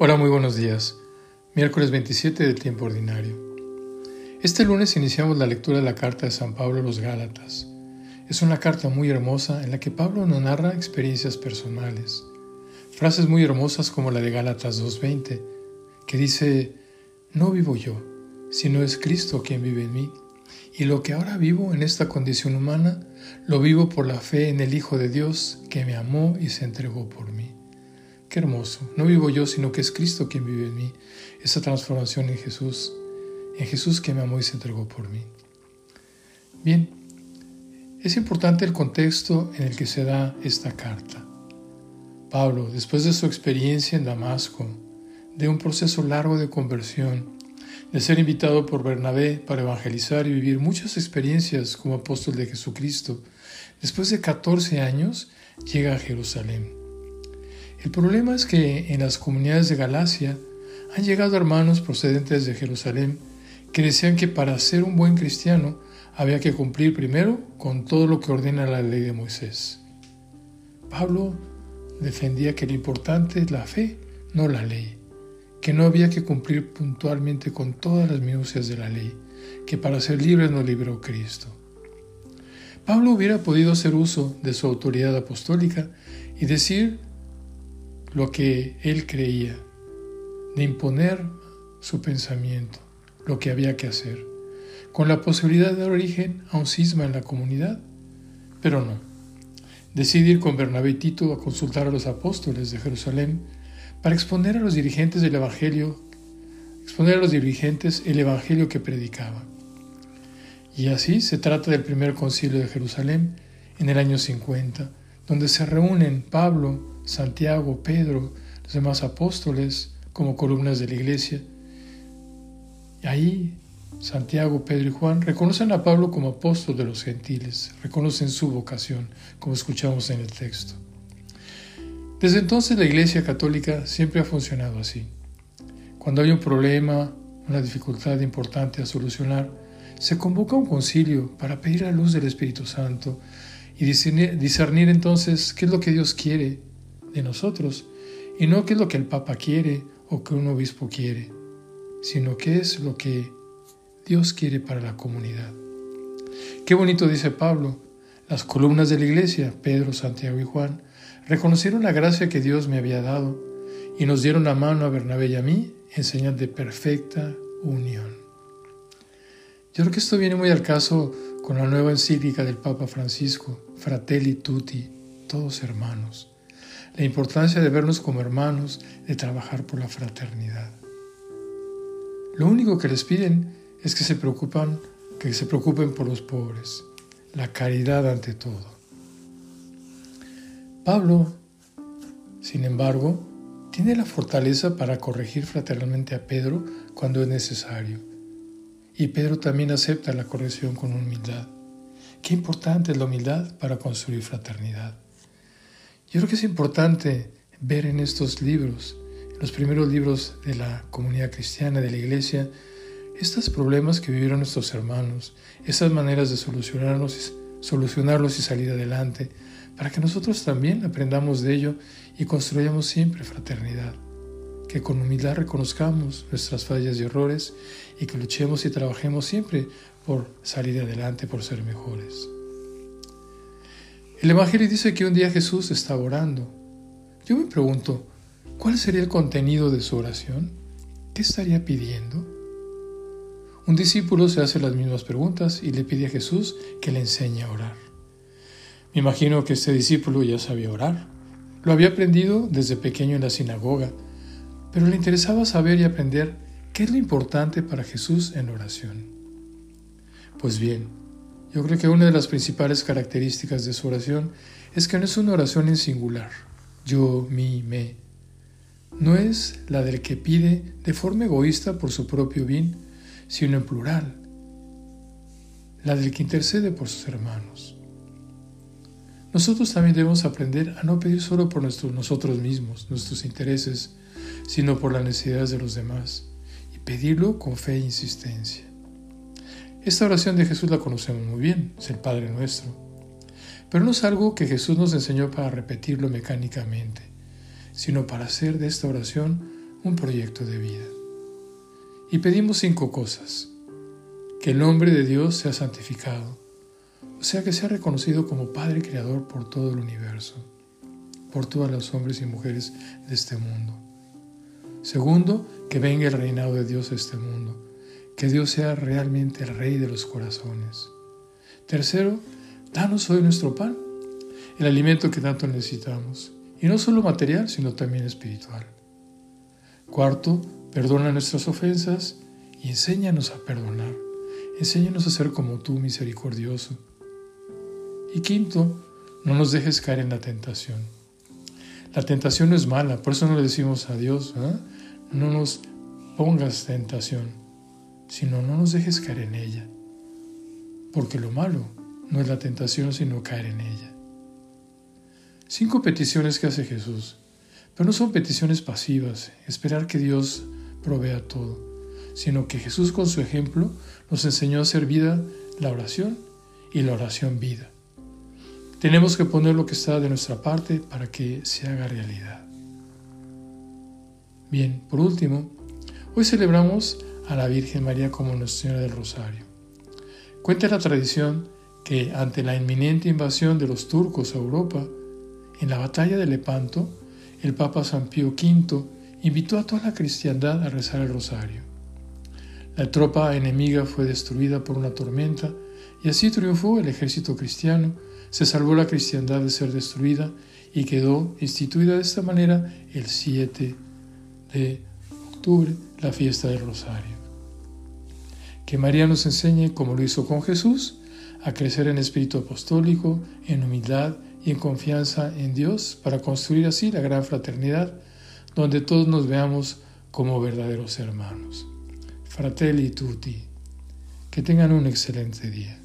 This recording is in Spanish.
Hola, muy buenos días. Miércoles 27 del tiempo ordinario. Este lunes iniciamos la lectura de la carta de San Pablo a los Gálatas. Es una carta muy hermosa en la que Pablo nos narra experiencias personales. Frases muy hermosas como la de Gálatas 2.20, que dice, no vivo yo, sino es Cristo quien vive en mí. Y lo que ahora vivo en esta condición humana, lo vivo por la fe en el Hijo de Dios que me amó y se entregó por mí. Qué hermoso. No vivo yo, sino que es Cristo quien vive en mí. Esa transformación en Jesús. En Jesús que me amó y se entregó por mí. Bien, es importante el contexto en el que se da esta carta. Pablo, después de su experiencia en Damasco, de un proceso largo de conversión, de ser invitado por Bernabé para evangelizar y vivir muchas experiencias como apóstol de Jesucristo, después de 14 años llega a Jerusalén el problema es que en las comunidades de Galacia han llegado hermanos procedentes de Jerusalén que decían que para ser un buen cristiano había que cumplir primero con todo lo que ordena la ley de Moisés. Pablo defendía que lo importante es la fe, no la ley, que no había que cumplir puntualmente con todas las minucias de la ley, que para ser libres nos libró Cristo. Pablo hubiera podido hacer uso de su autoridad apostólica y decir lo que él creía, de imponer su pensamiento, lo que había que hacer, con la posibilidad de dar origen a un cisma en la comunidad. Pero no. Decide ir con Bernabé Tito a consultar a los apóstoles de Jerusalén para exponer a los dirigentes del Evangelio, exponer a los dirigentes el Evangelio que predicaba. Y así se trata del primer concilio de Jerusalén en el año 50, donde se reúnen Pablo, Santiago, Pedro, los demás apóstoles como columnas de la iglesia. Y ahí Santiago, Pedro y Juan reconocen a Pablo como apóstol de los gentiles, reconocen su vocación, como escuchamos en el texto. Desde entonces la Iglesia Católica siempre ha funcionado así. Cuando hay un problema, una dificultad importante a solucionar, se convoca un concilio para pedir la luz del Espíritu Santo y discernir, entonces qué es lo que Dios quiere de nosotros, y no qué es lo que el Papa quiere o que un obispo quiere, sino qué es lo que Dios quiere para la comunidad. Qué bonito dice Pablo, las columnas de la iglesia, Pedro, Santiago y Juan, reconocieron la gracia que Dios me había dado y nos dieron la mano a Bernabé y a mí en señal de perfecta unión. Yo creo que esto viene muy al caso con la nueva encíclica del Papa Francisco, Fratelli Tutti, todos hermanos la importancia de vernos como hermanos, de trabajar por la fraternidad. Lo único que les piden es que se que se preocupen por los pobres, la caridad ante todo. Pablo, sin embargo, tiene la fortaleza para corregir fraternalmente a Pedro cuando es necesario. Y Pedro también acepta la corrección con humildad. Qué importante es la humildad para construir fraternidad. Yo creo que es importante ver en estos libros, en los primeros libros de la comunidad cristiana, de la iglesia, estos problemas que vivieron nuestros hermanos, esas maneras de solucionarlos, solucionarlos y salir adelante, para que nosotros también aprendamos de ello y construyamos siempre fraternidad. Que con humildad reconozcamos nuestras fallas y errores y que luchemos y trabajemos siempre por salir adelante, por ser mejores. El Evangelio dice que un día Jesús estaba orando. Yo me pregunto, ¿cuál sería el contenido de su oración? ¿Qué estaría pidiendo? Un discípulo se hace las mismas preguntas y le pide a Jesús que le enseñe a orar. Me imagino que este discípulo ya sabía orar. Lo había aprendido desde pequeño en la sinagoga, pero le interesaba saber y aprender qué es lo importante para Jesús en oración. Pues bien, yo creo que una de las principales características de su oración es que no es una oración en singular, yo, mi, me. No es la del que pide de forma egoísta por su propio bien, sino en plural, la del que intercede por sus hermanos. Nosotros también debemos aprender a no pedir solo por nuestros, nosotros mismos, nuestros intereses, sino por las necesidades de los demás, y pedirlo con fe e insistencia. Esta oración de Jesús la conocemos muy bien, es el Padre nuestro. Pero no es algo que Jesús nos enseñó para repetirlo mecánicamente, sino para hacer de esta oración un proyecto de vida. Y pedimos cinco cosas. Que el nombre de Dios sea santificado, sea que sea reconocido como Padre Creador por todo el universo, por todos los hombres y mujeres de este mundo. Segundo, que venga el reinado de Dios a este mundo, que Dios sea realmente el Rey de los corazones. Tercero, danos hoy nuestro pan, el alimento que tanto necesitamos, y no solo material, sino también espiritual. Cuarto, perdona nuestras ofensas y enséñanos a perdonar. Enséñanos a ser como tú, misericordioso. Y quinto, no nos dejes caer en la tentación. La tentación no es mala, por eso no le decimos a Dios, ¿eh? no nos pongas tentación, sino no nos dejes caer en ella. Porque lo malo no es la tentación, sino caer en ella. Cinco peticiones que hace Jesús, pero no son peticiones pasivas, esperar que Dios provea todo, sino que Jesús con su ejemplo nos enseñó a hacer vida la oración y la oración vida. Tenemos que poner lo que está de nuestra parte para que se haga realidad. Bien, por último, hoy celebramos a la Virgen María como Nuestra Señora del Rosario. Cuenta la tradición que ante la inminente invasión de los turcos a Europa, en la batalla de Lepanto, el Papa San Pío V invitó a toda la cristiandad a rezar el rosario. La tropa enemiga fue destruida por una tormenta y así triunfó el ejército cristiano, se salvó la cristiandad de ser destruida y quedó instituida de esta manera el 7 de octubre, la fiesta del rosario. Que María nos enseñe, como lo hizo con Jesús, a crecer en espíritu apostólico, en humildad y en confianza en Dios para construir así la gran fraternidad donde todos nos veamos como verdaderos hermanos. Fratelli tutti, que tengan un excelente día.